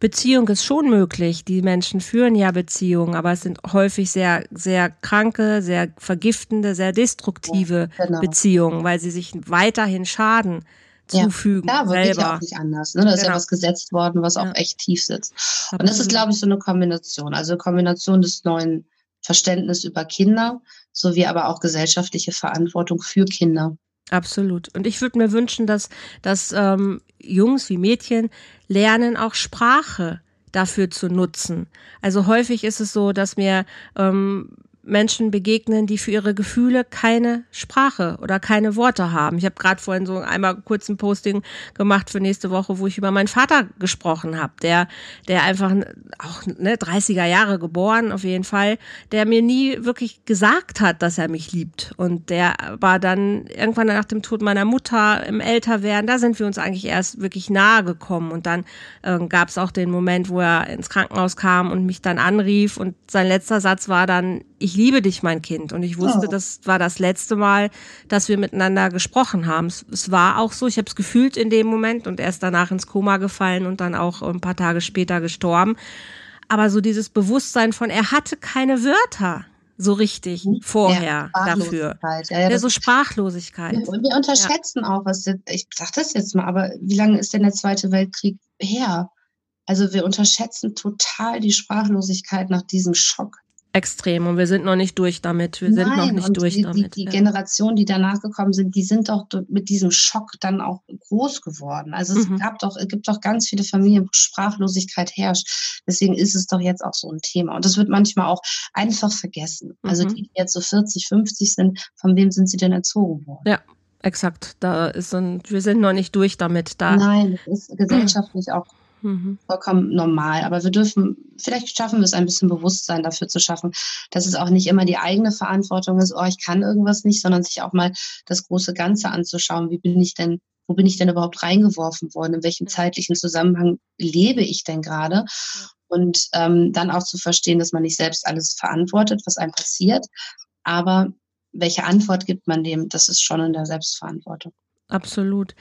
Beziehung ist schon möglich. Die Menschen führen ja Beziehungen, aber es sind häufig sehr, sehr kranke, sehr vergiftende, sehr destruktive ja, genau. Beziehungen, weil sie sich weiterhin schaden zufügen. Ja, klar, wirklich auch nicht anders. Ne? Da ist genau. ja was gesetzt worden, was auch echt tief sitzt. Absolut. Und das ist, glaube ich, so eine Kombination. Also eine Kombination des neuen Verständnisses über Kinder sowie aber auch gesellschaftliche Verantwortung für Kinder. Absolut. Und ich würde mir wünschen, dass, dass ähm, Jungs wie Mädchen lernen, auch Sprache dafür zu nutzen. Also häufig ist es so, dass mir ähm, Menschen begegnen, die für ihre Gefühle keine Sprache oder keine Worte haben. Ich habe gerade vorhin so einmal kurz ein Posting gemacht für nächste Woche, wo ich über meinen Vater gesprochen habe, der, der einfach auch ne, 30er Jahre geboren auf jeden Fall, der mir nie wirklich gesagt hat, dass er mich liebt. Und der war dann irgendwann nach dem Tod meiner Mutter im Älterwerden, da sind wir uns eigentlich erst wirklich nahe gekommen. Und dann äh, gab es auch den Moment, wo er ins Krankenhaus kam und mich dann anrief und sein letzter Satz war dann, ich liebe dich, mein Kind. Und ich wusste, oh. das war das letzte Mal, dass wir miteinander gesprochen haben. Es, es war auch so, ich habe es gefühlt in dem Moment und er ist danach ins Koma gefallen und dann auch ein paar Tage später gestorben. Aber so dieses Bewusstsein von, er hatte keine Wörter so richtig mhm. vorher ja, dafür. Ja, ja, ja, so Sprachlosigkeit. Und wir unterschätzen auch, was ich sag das jetzt mal, aber wie lange ist denn der Zweite Weltkrieg her? Also wir unterschätzen total die Sprachlosigkeit nach diesem Schock extrem und wir sind noch nicht durch damit. Wir sind noch nicht durch die, damit. Die, die ja. Generation, die danach gekommen sind, die sind doch mit diesem Schock dann auch groß geworden. Also es mhm. gab doch, es gibt doch ganz viele Familien, wo Sprachlosigkeit herrscht. Deswegen ist es doch jetzt auch so ein Thema. Und das wird manchmal auch einfach vergessen. Also mhm. die, die jetzt so 40, 50 sind, von wem sind sie denn erzogen worden? Ja, exakt. Da ist ein, wir sind noch nicht durch damit. Da Nein, das ist gesellschaftlich auch Mhm. Vollkommen normal. Aber wir dürfen, vielleicht schaffen wir es ein bisschen Bewusstsein dafür zu schaffen, dass es auch nicht immer die eigene Verantwortung ist, oh, ich kann irgendwas nicht, sondern sich auch mal das große Ganze anzuschauen. Wie bin ich denn, wo bin ich denn überhaupt reingeworfen worden? In welchem zeitlichen Zusammenhang lebe ich denn gerade? Und ähm, dann auch zu verstehen, dass man nicht selbst alles verantwortet, was einem passiert. Aber welche Antwort gibt man dem? Das ist schon in der Selbstverantwortung. Absolut.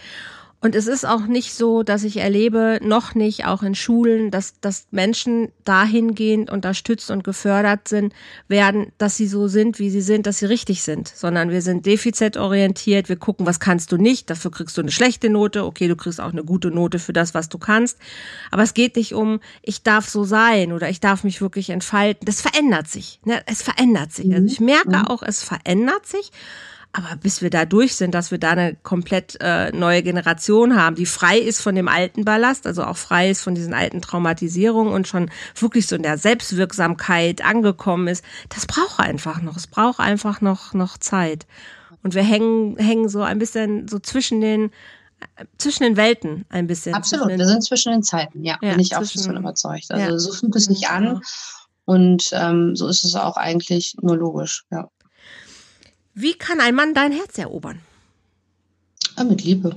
Und es ist auch nicht so, dass ich erlebe, noch nicht, auch in Schulen, dass, dass Menschen dahingehend unterstützt und gefördert sind, werden, dass sie so sind, wie sie sind, dass sie richtig sind, sondern wir sind defizitorientiert, wir gucken, was kannst du nicht, dafür kriegst du eine schlechte Note, okay, du kriegst auch eine gute Note für das, was du kannst. Aber es geht nicht um, ich darf so sein oder ich darf mich wirklich entfalten. Das verändert sich. Ne? Es verändert sich. Also ich merke mhm. auch, es verändert sich. Aber bis wir da durch sind, dass wir da eine komplett äh, neue Generation haben, die frei ist von dem alten Ballast, also auch frei ist von diesen alten Traumatisierungen und schon wirklich so in der Selbstwirksamkeit angekommen ist, das braucht einfach noch. Es braucht einfach noch, noch Zeit. Und wir hängen, hängen so ein bisschen so zwischen den, zwischen den Welten ein bisschen. Absolut, wir sind zwischen den Zeiten, ja, ja bin ich auch schon überzeugt. Also ja. so fühlt es sich an. Und ähm, so ist es auch eigentlich nur logisch, ja. Wie kann ein Mann dein Herz erobern? Ja, ah, mit Liebe.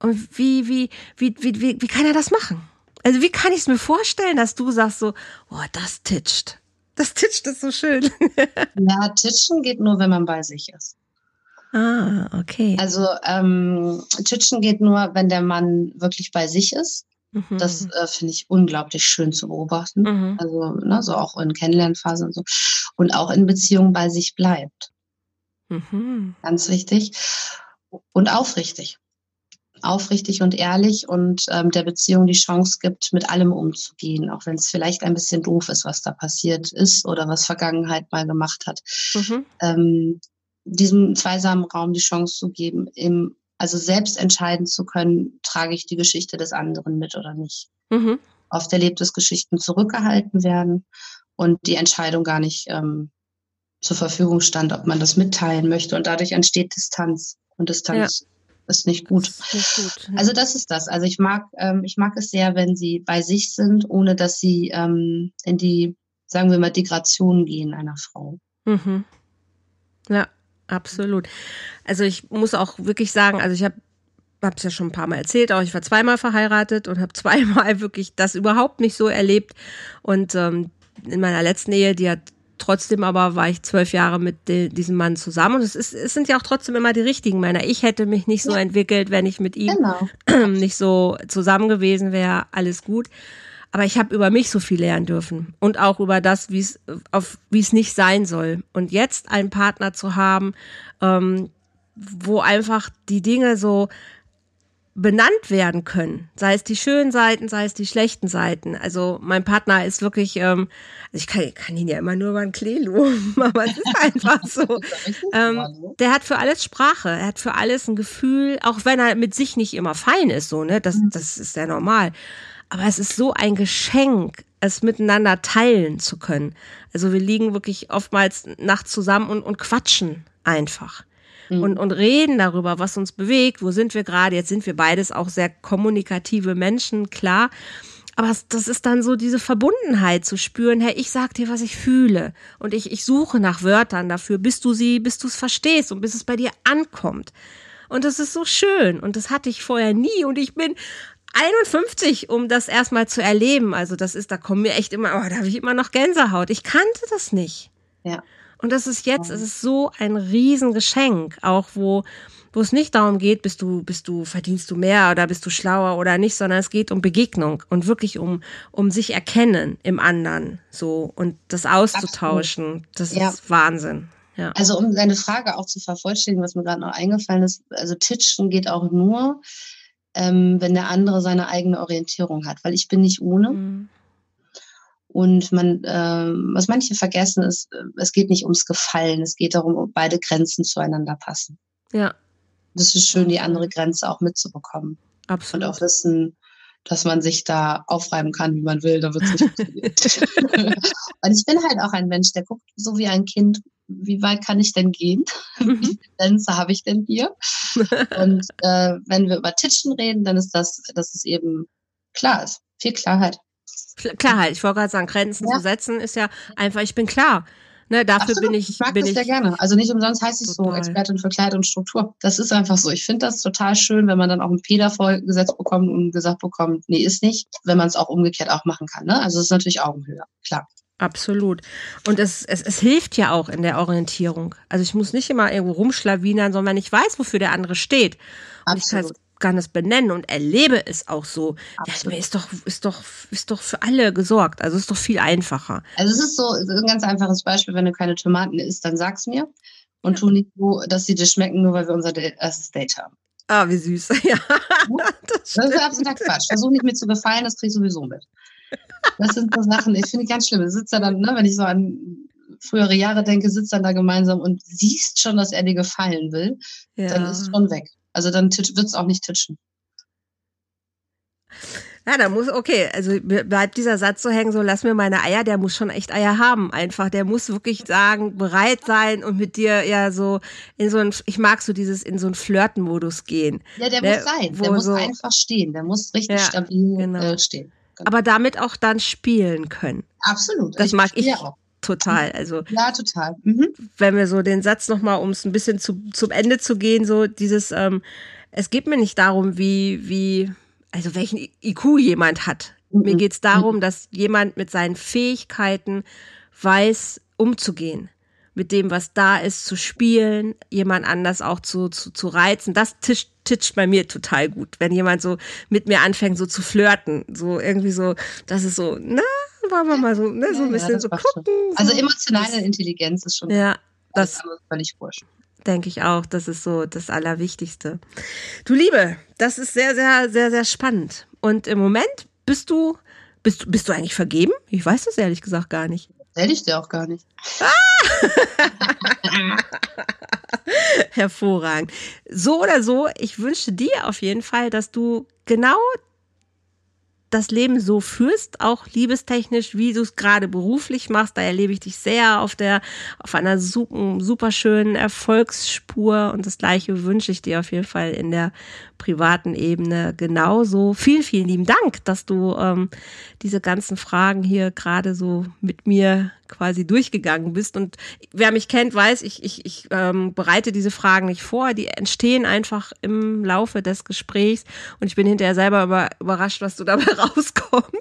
Und wie, wie, wie, wie, wie, wie kann er das machen? Also wie kann ich es mir vorstellen, dass du sagst so, oh, das titscht. Das titscht ist so schön. ja, titschen geht nur, wenn man bei sich ist. Ah, okay. Also ähm, titschen geht nur, wenn der Mann wirklich bei sich ist. Mhm. Das äh, finde ich unglaublich schön zu beobachten. Mhm. Also ne, so auch in Kennenlernphasen und so. Und auch in Beziehungen bei sich bleibt. Mhm. Ganz wichtig. Und aufrichtig. Aufrichtig und ehrlich und ähm, der Beziehung die Chance gibt, mit allem umzugehen, auch wenn es vielleicht ein bisschen doof ist, was da passiert ist oder was Vergangenheit mal gemacht hat. Mhm. Ähm, diesem zweisamen Raum die Chance zu geben, im, also selbst entscheiden zu können, trage ich die Geschichte des anderen mit oder nicht. Mhm. Oft Erlebnisgeschichten zurückgehalten werden und die Entscheidung gar nicht ähm, zur Verfügung stand, ob man das mitteilen möchte. Und dadurch entsteht Distanz. Und Distanz ja. ist nicht gut. Ist nicht gut ne? Also das ist das. Also ich mag, ähm, ich mag es sehr, wenn sie bei sich sind, ohne dass sie ähm, in die, sagen wir mal, Degradation gehen einer Frau. Mhm. Ja, absolut. Also ich muss auch wirklich sagen, also ich habe habe es ja schon ein paar Mal erzählt, auch ich war zweimal verheiratet und habe zweimal wirklich das überhaupt nicht so erlebt. Und ähm, in meiner letzten Ehe, die hat Trotzdem aber war ich zwölf Jahre mit de, diesem Mann zusammen und es, ist, es sind ja auch trotzdem immer die richtigen Männer. Ich hätte mich nicht so ja. entwickelt, wenn ich mit ihm genau. nicht so zusammen gewesen wäre. Alles gut. Aber ich habe über mich so viel lernen dürfen und auch über das, wie es auf wie es nicht sein soll. Und jetzt einen Partner zu haben, ähm, wo einfach die Dinge so benannt werden können. Sei es die schönen Seiten, sei es die schlechten Seiten. Also mein Partner ist wirklich, ähm, also ich kann, kann ihn ja immer nur über ein Klee loben, aber es ist einfach so. ähm, der hat für alles Sprache, er hat für alles ein Gefühl, auch wenn er mit sich nicht immer fein ist, so, ne? Das, mhm. das ist ja normal. Aber es ist so ein Geschenk, es miteinander teilen zu können. Also wir liegen wirklich oftmals nachts zusammen und, und quatschen einfach mhm. und, und reden darüber, was uns bewegt, wo sind wir gerade. Jetzt sind wir beides auch sehr kommunikative Menschen, klar. Aber das ist dann so diese Verbundenheit zu spüren, hey, ich sag dir, was ich fühle. Und ich, ich suche nach Wörtern dafür, bis du sie, bis du es verstehst und bis es bei dir ankommt. Und das ist so schön. Und das hatte ich vorher nie. Und ich bin 51, um das erstmal zu erleben. Also das ist, da kommen mir echt immer, oh, da habe ich immer noch Gänsehaut. Ich kannte das nicht. Ja. Und das ist jetzt, es ist so ein Riesengeschenk, auch wo, wo es nicht darum geht, bist du, bist du, verdienst du mehr oder bist du schlauer oder nicht, sondern es geht um Begegnung und wirklich um, um sich erkennen im anderen, so, und das auszutauschen. Absolut. Das ja. ist Wahnsinn. Ja. Also um deine Frage auch zu vervollständigen, was mir gerade noch eingefallen ist, also Titschen geht auch nur, ähm, wenn der andere seine eigene Orientierung hat, weil ich bin nicht ohne. Mhm. Und man, äh, was manche vergessen ist, äh, es geht nicht ums Gefallen, es geht darum, ob beide Grenzen zueinander passen. Ja. Das ist schön, die andere Grenze auch mitzubekommen. Absolut. Und auch wissen, dass man sich da aufreiben kann, wie man will, da wird es nicht funktionieren. Und ich bin halt auch ein Mensch, der guckt so wie ein Kind, wie weit kann ich denn gehen? Mhm. Wie viele Grenze habe ich denn hier? Und äh, wenn wir über Titschen reden, dann ist das, dass es eben klar ist. Viel Klarheit. Klarheit, ich wollte gerade sagen, Grenzen ja. zu setzen ist ja einfach, ich bin klar. Ne, dafür Absolut. bin ich. Ich mag bin das sehr gerne. Also nicht umsonst heißt ich so Expertin für Kleid und Struktur. Das ist einfach so. Ich finde das total schön, wenn man dann auch ein P davor gesetzt bekommt und gesagt bekommt, nee, ist nicht, wenn man es auch umgekehrt auch machen kann. Ne? Also es ist natürlich Augenhöhe, klar. Absolut. Und es, es, es hilft ja auch in der Orientierung. Also ich muss nicht immer irgendwo rumschlawinern, sondern wenn ich weiß, wofür der andere steht. Und Absolut. ich kann es benennen und erlebe es auch so. Ja, ist doch, ist doch, ist doch für alle gesorgt. Also ist doch viel einfacher. Also es ist so ein ganz einfaches Beispiel, wenn du keine Tomaten isst, dann sag's mir. Und ja. tu nicht so, dass sie dir schmecken, nur weil wir unser erstes Date haben. Ah, wie süß. Ja. Das, das ist absoluter Quatsch. Versuch nicht mir zu gefallen, das krieg ich sowieso mit. Das sind so Sachen, ich finde ganz schlimm. Du sitzt da dann, ne, wenn ich so an frühere Jahre denke, sitzt dann da gemeinsam und siehst schon, dass er dir gefallen will, ja. dann ist es schon weg. Also dann wird es auch nicht titschen. Ja, da muss, okay, also bleibt dieser Satz so hängen, so lass mir meine Eier, der muss schon echt Eier haben, einfach. Der muss wirklich sagen, bereit sein und mit dir ja so in so ein, ich mag so dieses, in so einen Flirten-Modus gehen. Ja, der, der muss sein, der muss so, einfach stehen, der muss richtig ja, stabil genau. äh, stehen. Genau. Aber damit auch dann spielen können. Absolut. Das ich mag ich auch total. Also ja, total. Mhm. Wenn wir so den Satz nochmal, um es ein bisschen zu, zum Ende zu gehen, so dieses, ähm, es geht mir nicht darum, wie, wie, also welchen IQ jemand hat. Mhm. Mir geht es darum, mhm. dass jemand mit seinen Fähigkeiten weiß, umzugehen. Mit dem, was da ist, zu spielen, jemand anders auch zu, zu, zu reizen. Das tischt, tischt bei mir total gut. Wenn jemand so mit mir anfängt, so zu flirten. So irgendwie so, das ist so, na, wollen wir mal so, ne, so ein bisschen ja, so gucken. So. Also emotionale Intelligenz ist schon ja, das, völlig wurscht denke ich auch. Das ist so das Allerwichtigste. Du Liebe, das ist sehr, sehr, sehr, sehr spannend. Und im Moment bist du, bist, bist du eigentlich vergeben? Ich weiß das ehrlich gesagt gar nicht. Erzähl ich dir auch gar nicht. Ah! Hervorragend. So oder so, ich wünsche dir auf jeden Fall, dass du genau das Leben so führst, auch liebestechnisch, wie du es gerade beruflich machst. Da erlebe ich dich sehr auf der, auf einer super, super schönen Erfolgsspur und das Gleiche wünsche ich dir auf jeden Fall in der privaten Ebene genauso. Vielen, vielen lieben Dank, dass du ähm, diese ganzen Fragen hier gerade so mit mir quasi durchgegangen bist. Und wer mich kennt, weiß, ich, ich, ich ähm, bereite diese Fragen nicht vor. Die entstehen einfach im Laufe des Gesprächs. Und ich bin hinterher selber über, überrascht, was du dabei rauskommt.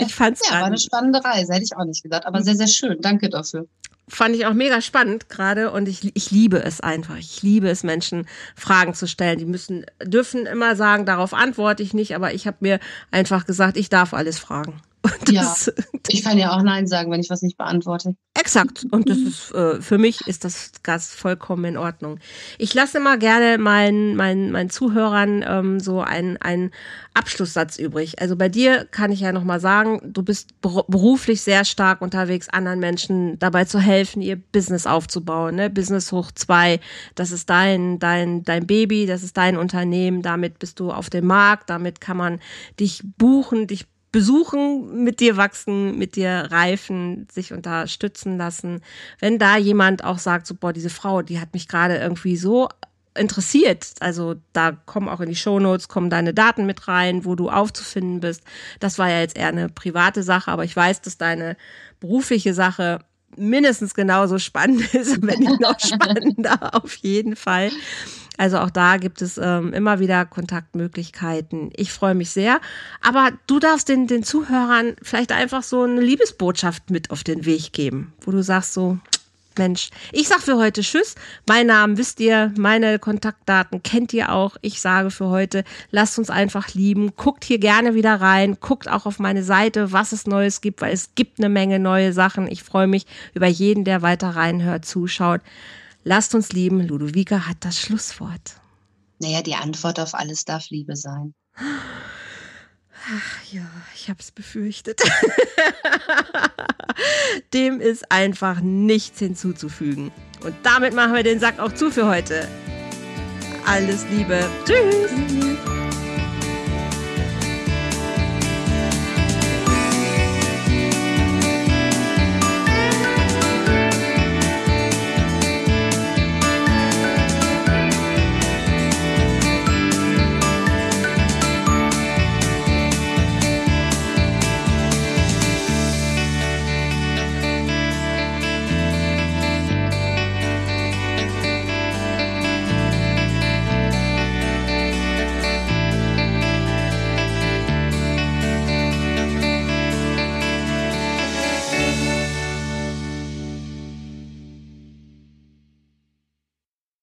Ich fand's ja, war eine spannende Reise, hätte ich auch nicht gedacht. Aber sehr, sehr schön. Danke dafür fand ich auch mega spannend gerade und ich, ich liebe es einfach. Ich liebe es, Menschen Fragen zu stellen. Die müssen, dürfen immer sagen, darauf antworte ich nicht, aber ich habe mir einfach gesagt, ich darf alles fragen. Ja, ich kann ja auch Nein sagen, wenn ich was nicht beantworte. Exakt. Und das ist äh, für mich ist das ganz vollkommen in Ordnung. Ich lasse immer gerne meinen, meinen, meinen Zuhörern ähm, so einen, einen Abschlusssatz übrig. Also bei dir kann ich ja nochmal sagen, du bist beruflich sehr stark unterwegs, anderen Menschen dabei zu helfen, ihr Business aufzubauen. Ne? Business hoch zwei, das ist dein, dein, dein Baby, das ist dein Unternehmen, damit bist du auf dem Markt, damit kann man dich buchen, dich besuchen, mit dir wachsen, mit dir reifen, sich unterstützen lassen. Wenn da jemand auch sagt, so, boah, diese Frau, die hat mich gerade irgendwie so interessiert, also da kommen auch in die Shownotes, kommen deine Daten mit rein, wo du aufzufinden bist. Das war ja jetzt eher eine private Sache, aber ich weiß, dass deine berufliche Sache mindestens genauso spannend ist, wenn nicht noch spannender auf jeden Fall. Also auch da gibt es ähm, immer wieder Kontaktmöglichkeiten. Ich freue mich sehr. Aber du darfst den, den Zuhörern vielleicht einfach so eine Liebesbotschaft mit auf den Weg geben, wo du sagst so, Mensch, ich sag für heute Tschüss. Mein Namen wisst ihr, meine Kontaktdaten kennt ihr auch. Ich sage für heute, lasst uns einfach lieben. Guckt hier gerne wieder rein. Guckt auch auf meine Seite, was es Neues gibt, weil es gibt eine Menge neue Sachen. Ich freue mich über jeden, der weiter reinhört, zuschaut. Lasst uns lieben. Ludovica hat das Schlusswort. Naja, die Antwort auf alles darf Liebe sein. Ach ja, ich habe es befürchtet. Dem ist einfach nichts hinzuzufügen. Und damit machen wir den Sack auch zu für heute. Alles Liebe. Tschüss.